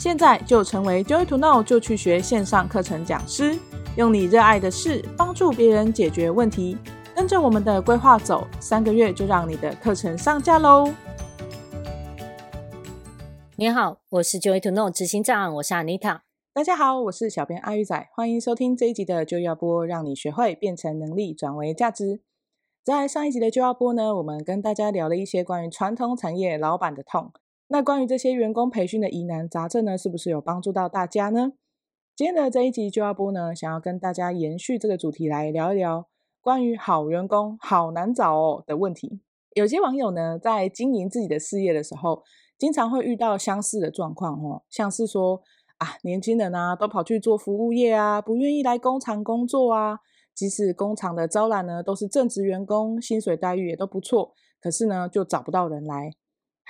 现在就成为 Joy to Know 就去学线上课程讲师，用你热爱的事帮助别人解决问题。跟着我们的规划走，三个月就让你的课程上架喽！你好，我是 Joy to Know 执行长，我是 Anita。大家好，我是小编阿鱼仔，欢迎收听这一集的就要播，让你学会变成能力转为价值。在上一集的就要播呢，我们跟大家聊了一些关于传统产业老板的痛。那关于这些员工培训的疑难杂症呢，是不是有帮助到大家呢？今天的这一集就要播呢，想要跟大家延续这个主题来聊一聊关于好员工好难找哦的问题。有些网友呢，在经营自己的事业的时候，经常会遇到相似的状况哦，像是说啊，年轻人啊都跑去做服务业啊，不愿意来工厂工作啊，即使工厂的招揽呢都是正职员工，薪水待遇也都不错，可是呢就找不到人来。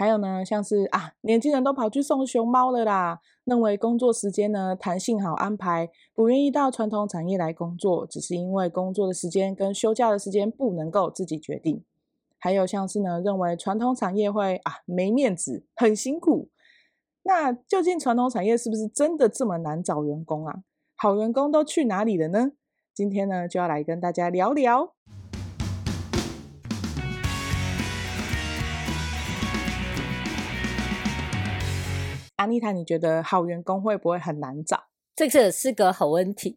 还有呢，像是啊，年轻人都跑去送熊猫了啦，认为工作时间呢弹性好安排，不愿意到传统产业来工作，只是因为工作的时间跟休假的时间不能够自己决定。还有像是呢，认为传统产业会啊没面子，很辛苦。那究竟传统产业是不是真的这么难找员工啊？好员工都去哪里了呢？今天呢，就要来跟大家聊聊。安妮塔，你觉得好员工会不会很难找？这个是个好问题。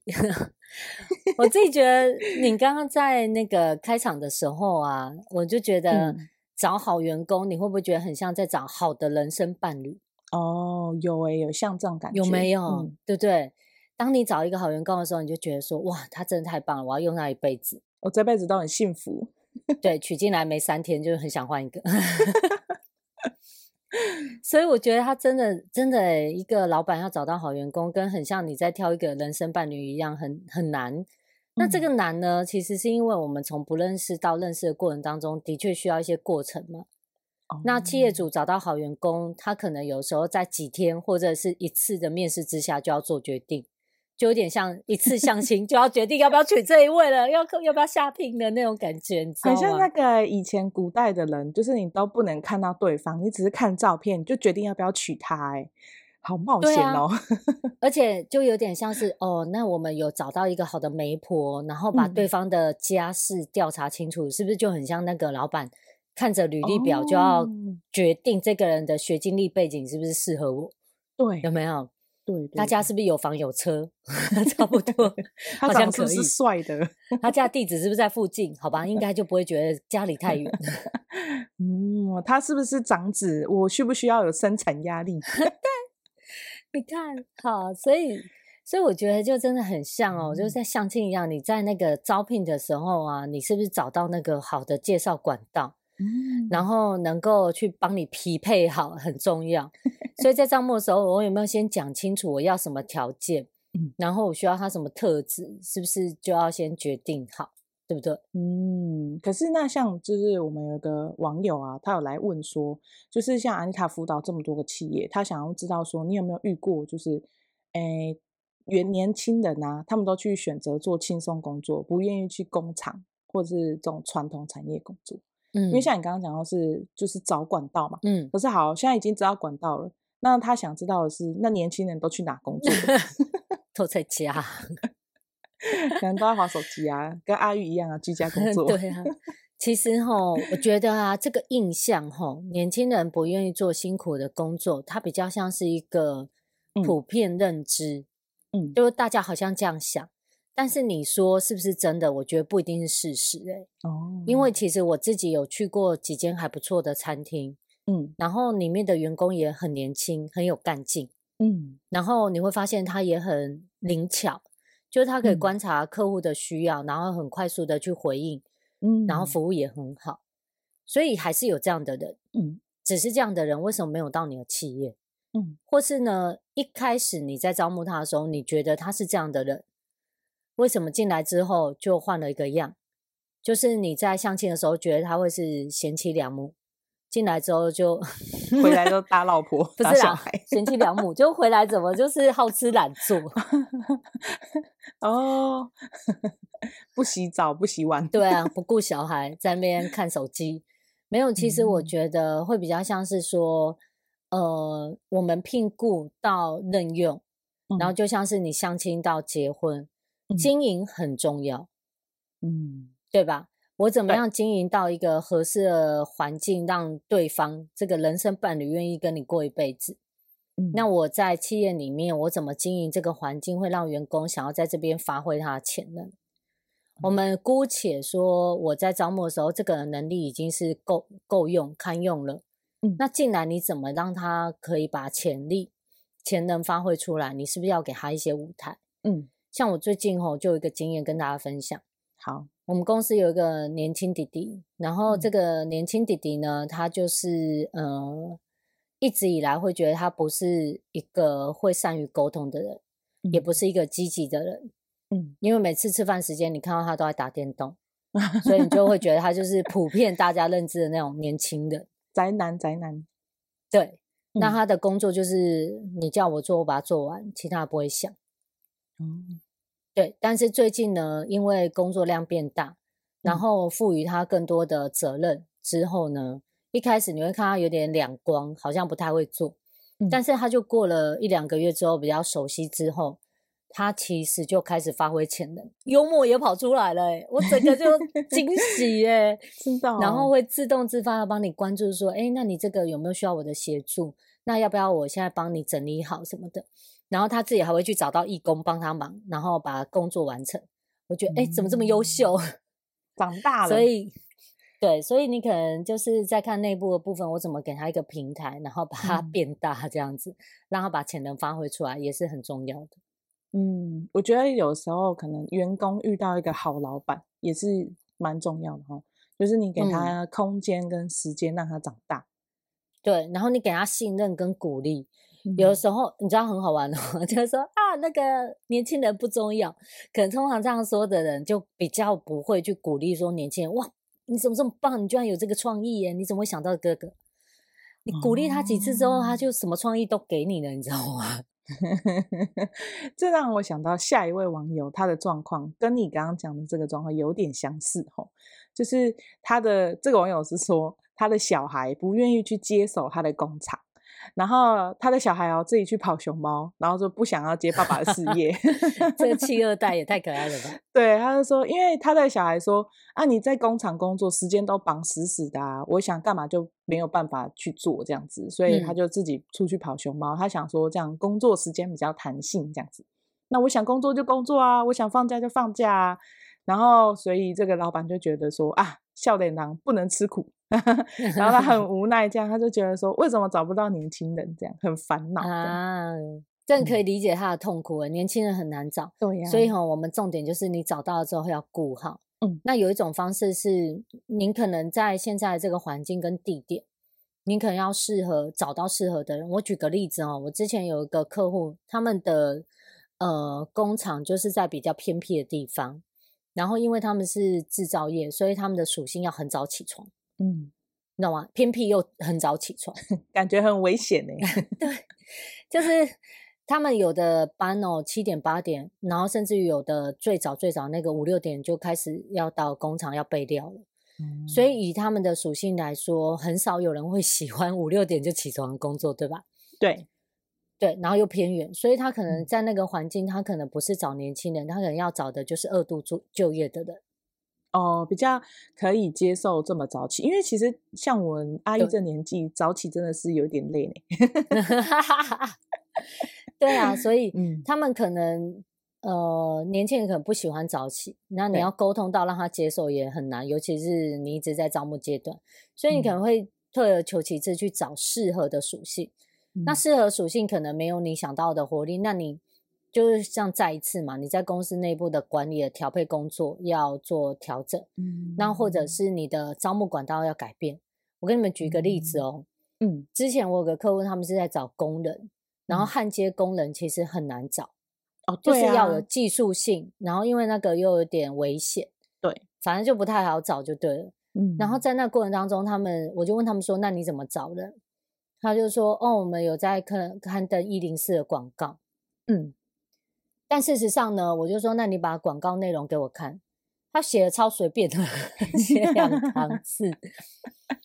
我自己觉得，你刚刚在那个开场的时候啊，我就觉得找好员工，你会不会觉得很像在找好的人生伴侣？哦，有诶、欸，有像这种感觉，有没有？嗯、对不对？当你找一个好员工的时候，你就觉得说，哇，他真的太棒了，我要用他一辈子，我这辈子都很幸福。对，娶进来没三天，就很想换一个。所以我觉得他真的真的，一个老板要找到好员工，跟很像你在挑一个人生伴侣一样，很很难。那这个难呢，其实是因为我们从不认识到认识的过程当中，的确需要一些过程嘛。那企业主找到好员工，他可能有时候在几天或者是一次的面试之下就要做决定。就有点像一次相亲就要决定要不要娶这一位了，要要不要下聘的那种感觉，你知道吗？很像那个以前古代的人，就是你都不能看到对方，你只是看照片你就决定要不要娶她，哎，好冒险哦！啊、而且就有点像是哦，那我们有找到一个好的媒婆，然后把对方的家世调查清楚，嗯、是不是就很像那个老板看着履历表就要决定这个人的学经历背景是不是适合我？对，有没有？对，对，他家是不是有房有车？差不多，他长得是帅的。他家地址是不是在附近？好吧，应该就不会觉得家里太远。嗯，他是不是长子？我需不需要有生产压力？对，你看，好，所以，所以我觉得就真的很像哦，嗯、就是在相亲一样。你在那个招聘的时候啊，你是不是找到那个好的介绍管道？嗯，然后能够去帮你匹配好，很重要。所以在招募的时候，我有没有先讲清楚我要什么条件？嗯，然后我需要他什么特质，是不是就要先决定好，对不对？嗯，可是那像就是我们有个网友啊，他有来问说，就是像安妮塔辅导这么多个企业，他想要知道说，你有没有遇过，就是诶，原年轻人啊，他们都去选择做轻松工作，不愿意去工厂或者是这种传统产业工作。嗯，因为像你刚刚讲到是就是找管道嘛，嗯，可是好，现在已经知道管道了。那他想知道的是，那年轻人都去哪工作？都在家，可能都在玩手机啊，跟阿玉一样啊，居家工 作。对啊，其实哈，我觉得啊，这个印象哈，年轻人不愿意做辛苦的工作，它比较像是一个普遍认知，嗯，就是大家好像这样想，但是你说是不是真的？我觉得不一定是事实哎。哦，因为其实我自己有去过几间还不错的餐厅。嗯，然后里面的员工也很年轻，很有干劲。嗯，然后你会发现他也很灵巧，就是他可以观察客户的需要，嗯、然后很快速的去回应。嗯，然后服务也很好，所以还是有这样的人。嗯，只是这样的人为什么没有到你的企业？嗯，或是呢，一开始你在招募他的时候，你觉得他是这样的人，为什么进来之后就换了一个样？就是你在相亲的时候觉得他会是贤妻良母。进来之后就回来都 打老婆，不是啦，贤妻良母就回来怎么就是好吃懒做 哦，不洗澡不洗碗，对啊，不顾小孩在那边看手机，没有。其实我觉得会比较像是说，呃，我们聘雇到任用，嗯、然后就像是你相亲到结婚，嗯、经营很重要，嗯，对吧？我怎么样经营到一个合适的环境，让对方这个人生伴侣愿意跟你过一辈子？嗯、那我在企业里面，我怎么经营这个环境，会让员工想要在这边发挥他的潜能？嗯、我们姑且说，我在招募的时候，这个能力已经是够够用、堪用了。嗯、那进来你怎么让他可以把潜力、潜能发挥出来？你是不是要给他一些舞台？嗯，像我最近吼就有一个经验跟大家分享。好，我们公司有一个年轻弟弟，然后这个年轻弟弟呢，他就是呃。一直以来会觉得他不是一个会善于沟通的人，嗯、也不是一个积极的人，嗯，因为每次吃饭时间你看到他都在打电动，所以你就会觉得他就是普遍大家认知的那种年轻人宅男宅男。对，嗯、那他的工作就是你叫我做，我把它做完，其他不会想。嗯，对。但是最近呢，因为工作量变大，然后赋予他更多的责任之后呢。一开始你会看他有点两光，好像不太会做，嗯、但是他就过了一两个月之后，比较熟悉之后，他其实就开始发挥潜能，幽默也跑出来了，我整个就 惊喜耶，知道，然后会自动自发的帮你关注说，哎，那你这个有没有需要我的协助？那要不要我现在帮你整理好什么的？然后他自己还会去找到义工帮他忙，然后把工作完成。我觉得，哎，怎么这么优秀？长大了，所以。对，所以你可能就是在看内部的部分，我怎么给他一个平台，然后把它变大，这样子，嗯、让他把潜能发挥出来，也是很重要的。嗯，我觉得有时候可能员工遇到一个好老板也是蛮重要的哈，就是你给他空间跟时间让他长大。嗯、对，然后你给他信任跟鼓励，嗯、有的时候你知道很好玩的，就是说啊，那个年轻人不重要，可能通常这样说的人就比较不会去鼓励说年轻人哇。你怎么这么棒？你居然有这个创意耶！你怎么会想到哥哥？你鼓励他几次之后，他就什么创意都给你了，你知道吗？这让我想到下一位网友，他的状况跟你刚刚讲的这个状况有点相似吼，就是他的这个网友是说，他的小孩不愿意去接手他的工厂。然后他的小孩哦，自己去跑熊猫，然后说不想要接爸爸的事业。这个 企二代也太可爱了吧？对，他就说，因为他的小孩说啊，你在工厂工作时间都绑死死的啊，我想干嘛就没有办法去做这样子，所以他就自己出去跑熊猫。嗯、他想说这样工作时间比较弹性这样子。那我想工作就工作啊，我想放假就放假啊。然后所以这个老板就觉得说啊，笑脸郎不能吃苦。然后他很无奈，这样他就觉得说，为什么找不到年轻人？这样很烦恼啊。这可以理解他的痛苦。嗯、年轻人很难找，对呀、啊。所以哈，我们重点就是你找到了之后要顾好。嗯，那有一种方式是，您可能在现在这个环境跟地点，您可能要适合找到适合的人。我举个例子哦，我之前有一个客户，他们的呃工厂就是在比较偏僻的地方，然后因为他们是制造业，所以他们的属性要很早起床。嗯，你知道吗？偏僻又很早起床，感觉很危险呢。对，就是他们有的班哦，七点八点，然后甚至于有的最早最早那个五六点就开始要到工厂要备料了。嗯，所以以他们的属性来说，很少有人会喜欢五六点就起床工作，对吧？对，对，然后又偏远，所以他可能在那个环境，他可能不是找年轻人，他可能要找的就是二度就就业的人。哦，比较可以接受这么早起，因为其实像我们阿姨这年纪，早起真的是有点累呢。对啊，所以他们可能呃年轻人可能不喜欢早起，那你要沟通到让他接受也很难，尤其是你一直在招募阶段，所以你可能会退而求其次去找适合的属性。嗯、那适合属性可能没有你想到的活力，那你。就是像再一次嘛，你在公司内部的管理的调配工作要做调整，嗯，那或者是你的招募管道要改变。我跟你们举一个例子哦，嗯，之前我有个客户，他们是在找工人，然后焊接工人其实很难找，哦，就是要有技术性，然后因为那个又有点危险，对，反正就不太好找就对了，嗯，然后。在那过程当中，他们我就问他们说，那你怎么找人？他就说，哦，我们有在看刊登一零四的广告，嗯。但事实上呢，我就说，那你把广告内容给我看，他写的超随便的，写两行字。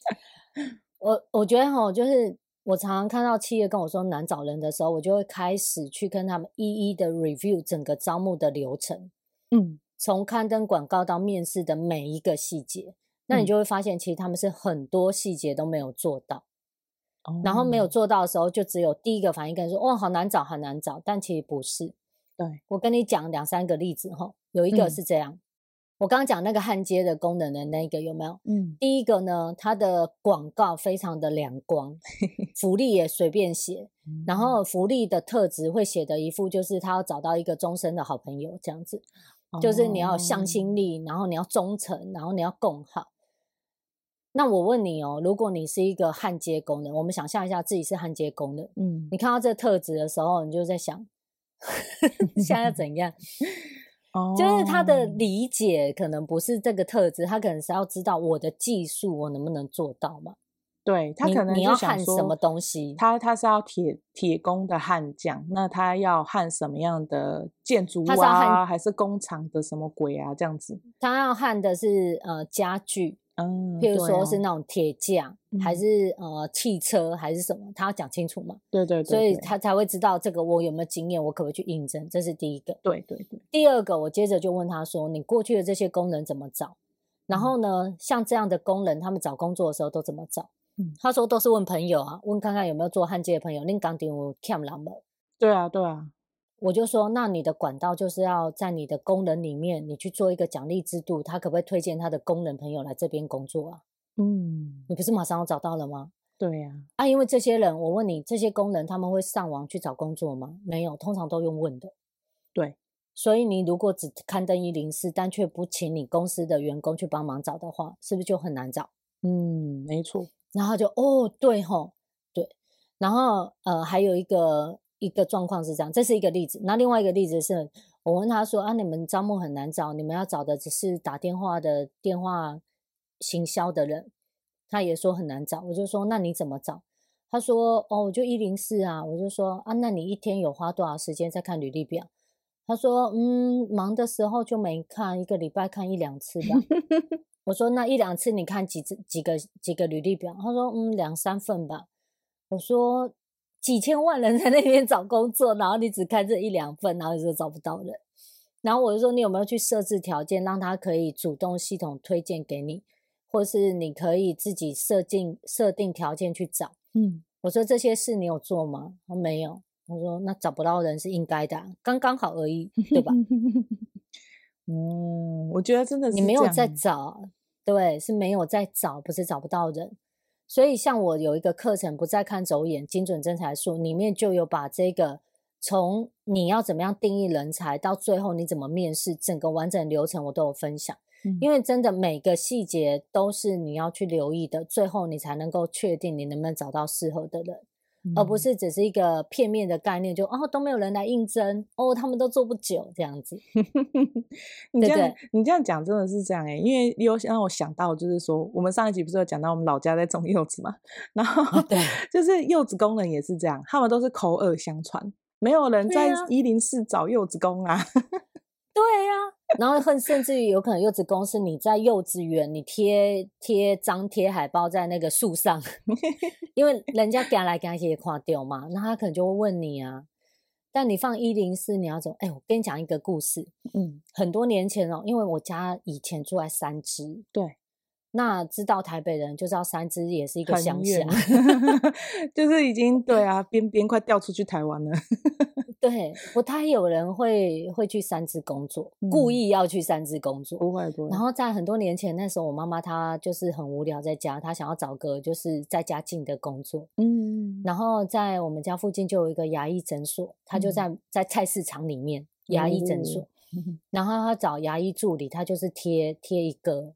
我我觉得哈，就是我常常看到企业跟我说难找人的时候，我就会开始去跟他们一一的 review 整个招募的流程。嗯，从刊登广告到面试的每一个细节，那你就会发现，其实他们是很多细节都没有做到。嗯、然后没有做到的时候，就只有第一个反应跟你说：“哦，好难找，好难找。”但其实不是。对，我跟你讲两三个例子哈，有一个是这样。嗯我刚刚讲那个焊接的功能的那个有没有？嗯，第一个呢，它的广告非常的两光，福利也随便写，嗯、然后福利的特质会写的一副就是他要找到一个终身的好朋友这样子，哦、就是你要向心力，然后你要忠诚，然后你要共好。那我问你哦，如果你是一个焊接工人，我们想象一下自己是焊接工人，嗯，你看到这个特质的时候，你就在想，现在要怎样？哦就是他的理解可能不是这个特质，他可能是要知道我的技术我能不能做到嘛？对，他可能你，你要焊什么东西？他他是要铁铁工的焊匠，那他要焊什么样的建筑物啊？还是工厂的什么鬼啊？这样子，他要焊的是呃家具。嗯，譬如说是那种铁匠，嗯、还是呃汽车，还是什么，他要讲清楚嘛？对对对，所以他才会知道这个我有没有经验，我可不可以去应征？这是第一个。对对对。第二个，我接着就问他说：“你过去的这些工人怎么找？然后呢，像这样的工人，他们找工作的时候都怎么找？”嗯，他说都是问朋友啊，问看看有没有做焊接的朋友。恁工厂有欠人吗？对啊，对啊。我就说，那你的管道就是要在你的工人里面，你去做一个奖励制度，他可不可以推荐他的工人朋友来这边工作啊？嗯，你不是马上要找到了吗？对呀，啊，因为这些人，我问你，这些工人他们会上网去找工作吗？没有，通常都用问的。对，所以你如果只刊登一零四，但却不请你公司的员工去帮忙找的话，是不是就很难找？嗯，没错。然后就哦，对吼，对。然后呃，还有一个一个状况是这样，这是一个例子。那另外一个例子是我问他说啊，你们招募很难找，你们要找的只是打电话的电话。行销的人，他也说很难找。我就说，那你怎么找？他说，哦，我就一零四啊。我就说，啊，那你一天有花多少时间在看履历表？他说，嗯，忙的时候就没看，一个礼拜看一两次吧。我说，那一两次你看几次几个几个履历表？他说，嗯，两三份吧。我说，几千万人在那边找工作，然后你只看这一两份，然后你就找不到人。然后我就说，你有没有去设置条件，让他可以主动系统推荐给你？或是你可以自己设定设定条件去找，嗯，我说这些事你有做吗？他没有。我说那找不到人是应该的，刚刚好而已，对吧？嗯，我觉得真的是你没有在找，对，是没有在找，不是找不到人。所以像我有一个课程，不再看走眼，精准真才术里面就有把这个从你要怎么样定义人才，到最后你怎么面试，整个完整流程我都有分享。因为真的每个细节都是你要去留意的，最后你才能够确定你能不能找到适合的人，嗯、而不是只是一个片面的概念，就哦都没有人来应征，哦他们都做不久这样子。你这样对对你这样讲真的是这样哎、欸，因为有让我想到就是说，我们上一集不是有讲到我们老家在种柚子嘛，然后对，就是柚子工人也是这样，他们都是口耳相传，没有人在一零四找柚子工啊。对呀、啊。然后甚甚至于有可能柚子公司，你在幼稚园，你贴贴张贴海报在那个树上，因为人家赶来赶去也垮掉嘛，那他可能就会问你啊。但你放一零四，你要走？哎，我跟你讲一个故事，嗯，很多年前哦，因为我家以前住在三芝，对。那知道台北人就知道三芝也是一个乡下，就是已经对啊，边边快掉出去台湾了。对，不太有人会会去三芝工作，嗯、故意要去三芝工作。不会不会。然后在很多年前，那时候我妈妈她就是很无聊在家，她想要找个就是在家近的工作。嗯。然后在我们家附近就有一个牙医诊所，她就在、嗯、在菜市场里面牙医诊所。嗯、然后她找牙医助理，她就是贴贴一个。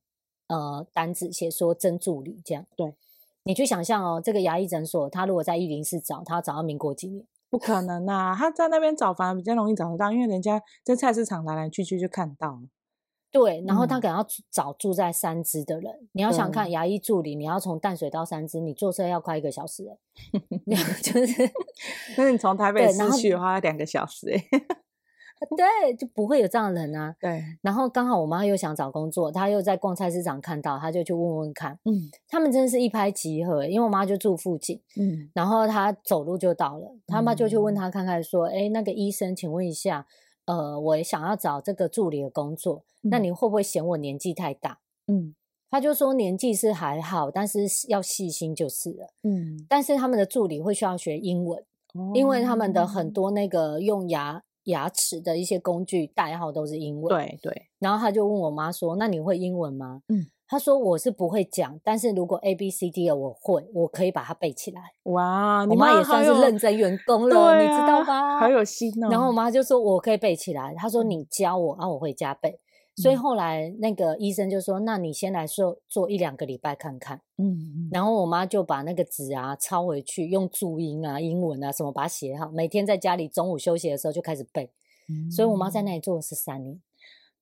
呃，单子写说真助理这样，对，你去想象哦，这个牙医诊所，他如果在一零四找，他要找到民国几年？不可能啊，他在那边找反而比较容易找得到，因为人家在菜市场来来去去就看到。对，然后他可能要找住在三芝的人，嗯、你要想看牙医助理，你要从淡水到三芝，你坐车要快一个小时哎 就是，但是你从台北市去的话要两个小时哎。对，就不会有这样的人啊。对。然后刚好我妈又想找工作，她又在逛菜市场看到，她就去问问看。嗯。他们真的是一拍即合，因为我妈就住附近。嗯。然后她走路就到了，他妈就去问她看看，说：“哎、嗯，那个医生，请问一下，呃，我也想要找这个助理的工作，嗯、那你会不会嫌我年纪太大？”嗯。他就说年纪是还好，但是要细心就是了。嗯，但是他们的助理会需要学英文，哦、因为他们的很多那个用牙牙齿的一些工具代号都是英文。对对。然后他就问我妈说：“那你会英文吗？”嗯，他说：“我是不会讲，但是如果 A B C D 的我会，我可以把它背起来。”哇，你妈也算是认真员工了，啊、你知道吧？好有心哦。然后我妈就说：“我可以背起来。”他说：“你教我，然后我会加倍。”所以后来那个医生就说：“那你先来做做一两个礼拜看看。”嗯，然后我妈就把那个纸啊抄回去，用注音啊、英文啊什么把它写好，每天在家里中午休息的时候就开始背。嗯，所以我妈在那里做了十三年。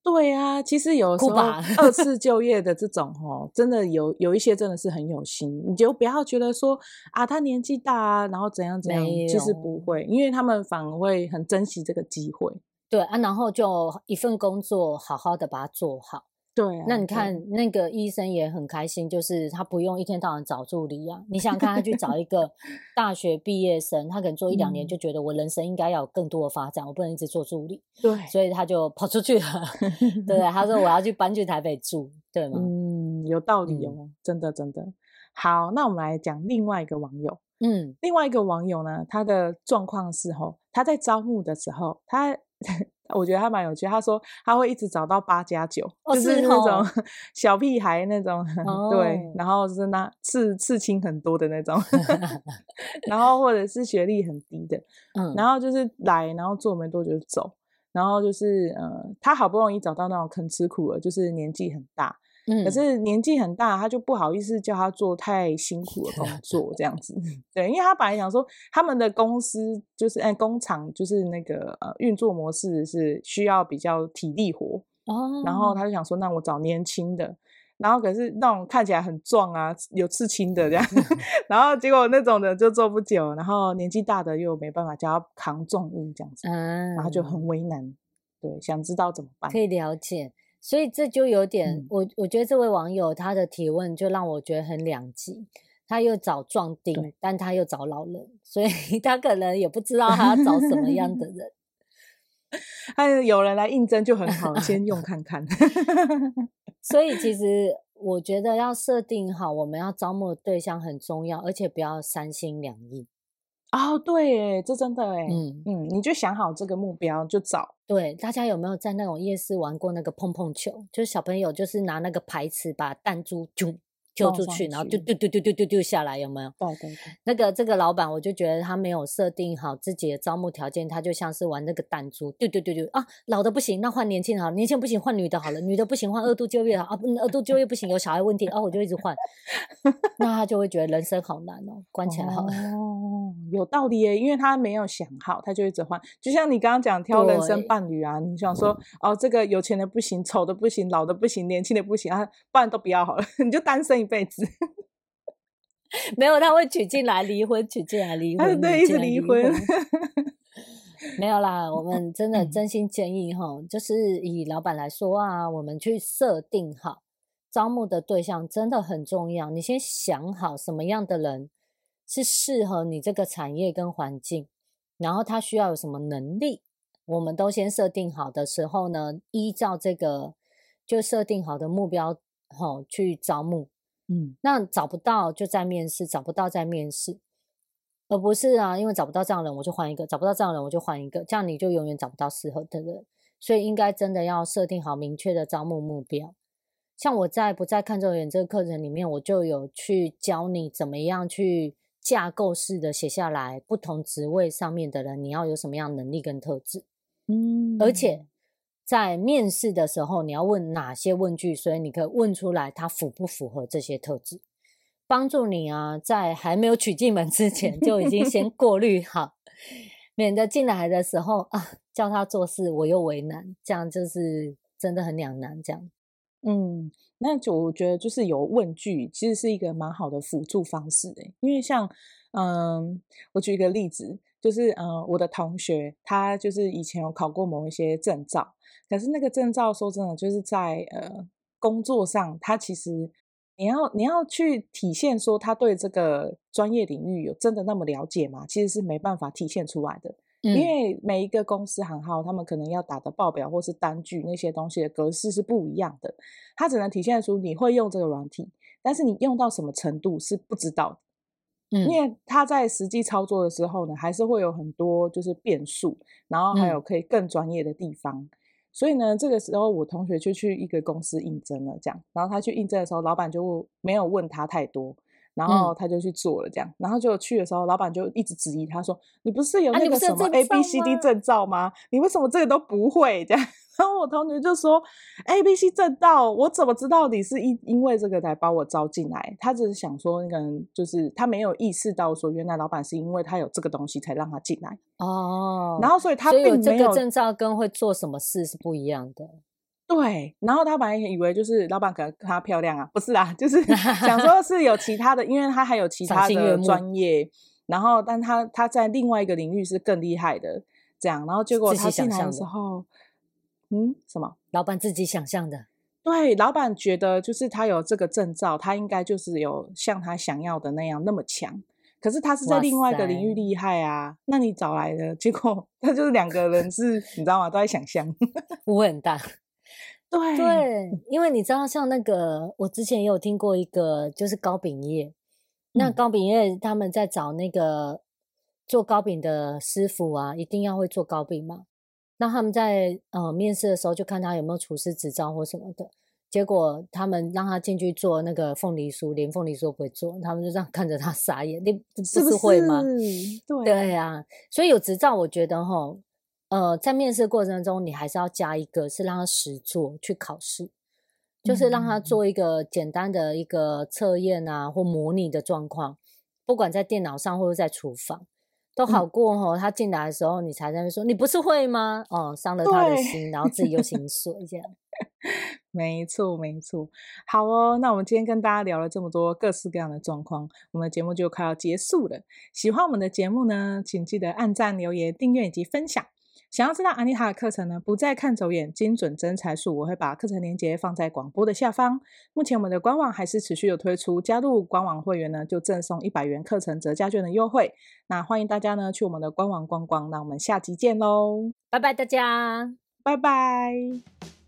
对啊，其实有时候二次就业的这种哦，真的有有一些真的是很有心，你就不要觉得说啊他年纪大啊，然后怎样怎样，其实不会，因为他们反而会很珍惜这个机会。对啊，然后就一份工作好好的把它做好。对啊，那你看那个医生也很开心，就是他不用一天到晚找助理啊。你想想看，他去找一个 大学毕业生，他可能做一两年就觉得我人生应该要有更多的发展，我不能一直做助理。对，所以他就跑出去了。对，他说我要去搬去台北住，对吗？嗯，有道理哦，嗯、真的真的。好，那我们来讲另外一个网友。嗯，另外一个网友呢，他的状况是吼，他在招募的时候，他。我觉得他蛮有趣，他说他会一直找到八加九，就是那种 小屁孩那种，哦、对，然后是那刺刺青很多的那种，然后或者是学历很低的，嗯，然后就是来，然后做没多久就走，然后就是呃，他好不容易找到那种肯吃苦的，就是年纪很大。嗯，可是年纪很大，他就不好意思叫他做太辛苦的工作，这样子。对，因为他本来想说，他们的公司就是哎，工厂就是那个呃运作模式是需要比较体力活哦。然后他就想说，那我找年轻的，然后可是那种看起来很壮啊，有刺青的这样。然后结果那种的就做不久，然后年纪大的又没办法叫他扛重物这样子，嗯，然后就很为难。对，想知道怎么办？可以了解。所以这就有点，嗯、我我觉得这位网友他的提问就让我觉得很两极，他又找壮丁，但他又找老人，所以他可能也不知道他要找什么样的人。他有人来应征就很好，先用看看。所以其 实我觉得要设定好我们要招募的对象很重要，而且不要三心两意。哦，对，这真的哎，嗯嗯，你就想好这个目标就找。对，大家有没有在那种夜市玩过那个碰碰球？就是小朋友就是拿那个牌子把弹珠就。丢出去，然后丢丢丢丢丢丢丢下来，有没有？对对对。那个这个老板，我就觉得他没有设定好自己的招募条件，他就像是玩那个弹珠，丢丢丢丢啊，老的不行，那换年轻的好，年轻不行换女的好了，女的不行换二度就业好啊，二度就业不行有小孩问题哦，我就一直换，那他就会觉得人生好难哦，关起来好了。哦，有道理耶，因为他没有想好，他就一直换，就像你刚刚讲挑人生伴侣啊，你想说哦，这个有钱的不行，丑的不行，老的不行，年轻的不行啊，不然都不要好了，你就单身一辈子 没有，他会娶进来离婚，娶进来离婚，对，一直离婚。没有啦，我们真的真心建议哈，嗯、就是以老板来说啊，我们去设定好招募的对象真的很重要。你先想好什么样的人是适合你这个产业跟环境，然后他需要有什么能力，我们都先设定好的时候呢，依照这个就设定好的目标。好，去招募，嗯，那找不到就再面试，找不到再面试，而不是啊，因为找不到这样的人，我就换一个，找不到这样的人，我就换一个，这样你就永远找不到适合的人。所以应该真的要设定好明确的招募目标。像我在不再看走眼这个课程里面，我就有去教你怎么样去架构式的写下来，不同职位上面的人，你要有什么样能力跟特质，嗯，而且。在面试的时候，你要问哪些问句？所以你可以问出来他符不符合这些特质，帮助你啊，在还没有娶进门之前就已经先过滤 好，免得进来的时候啊，叫他做事我又为难，这样就是真的很两难。这样，嗯，那就我觉得就是有问句，其实是一个蛮好的辅助方式诶，因为像嗯，我举一个例子。就是呃，我的同学他就是以前有考过某一些证照，可是那个证照说真的，就是在呃工作上，他其实你要你要去体现说他对这个专业领域有真的那么了解吗？其实是没办法体现出来的，嗯、因为每一个公司行号，他们可能要打的报表或是单据那些东西的格式是不一样的，他只能体现出你会用这个软体，但是你用到什么程度是不知道的。因为他在实际操作的时候呢，还是会有很多就是变数，然后还有可以更专业的地方。嗯、所以呢，这个时候我同学就去一个公司应征了，这样。然后他去应征的时候，老板就没有问他太多，然后他就去做了这样。嗯、然后就去的时候，老板就一直质疑他说：“你不是有那个什么 A B C D 证照吗？你为什么这个都不会？”这样。然后我同学就说：“A、B、C 证照，我怎么知道你是因因为这个才把我招进来？他只是想说，那个人就是他没有意识到说，原来老板是因为他有这个东西才让他进来哦。然后所以他并没有，这个证照跟会做什么事是不一样的。对，然后他本来以为就是老板可能看他漂亮啊，不是啊，就是想说 是有其他的，因为他还有其他的专业。然后，但他他在另外一个领域是更厉害的，这样。然后结果他进来的时候。”嗯，什么？老板自己想象的。对，老板觉得就是他有这个证照，他应该就是有像他想要的那样那么强。可是他是在另外一个领域厉害啊。那你找来的结果，他就是两个人是，你知道吗？都在想象，误会很大。对对，因为你知道，像那个我之前也有听过一个，就是糕饼业。那糕饼业他们在找那个做糕饼的师傅啊，一定要会做糕饼吗？那他们在呃面试的时候就看他有没有厨师执照或什么的，结果他们让他进去做那个凤梨酥，连凤梨酥都不会做，他们就这样看着他 傻眼，你不是会吗？对对呀、啊，所以有执照，我觉得哈，呃，在面试过程中你还是要加一个，是让他实做去考试，就是让他做一个简单的一个测验啊或模拟的状况，不管在电脑上或者在厨房。都好过哦，他进来的时候，你才在那说，你不是会吗？哦，伤了他的心，然后自己又心碎，这样。没错，没错。好哦，那我们今天跟大家聊了这么多各式各样的状况，我们的节目就快要结束了。喜欢我们的节目呢，请记得按赞、留言、订阅以及分享。想要知道安妮塔的课程呢，不再看走眼，精准真材数，我会把课程链接放在广播的下方。目前我们的官网还是持续有推出，加入官网会员呢，就赠送一百元课程折价券的优惠。那欢迎大家呢去我们的官网逛逛。那我们下集见喽，拜拜大家，拜拜。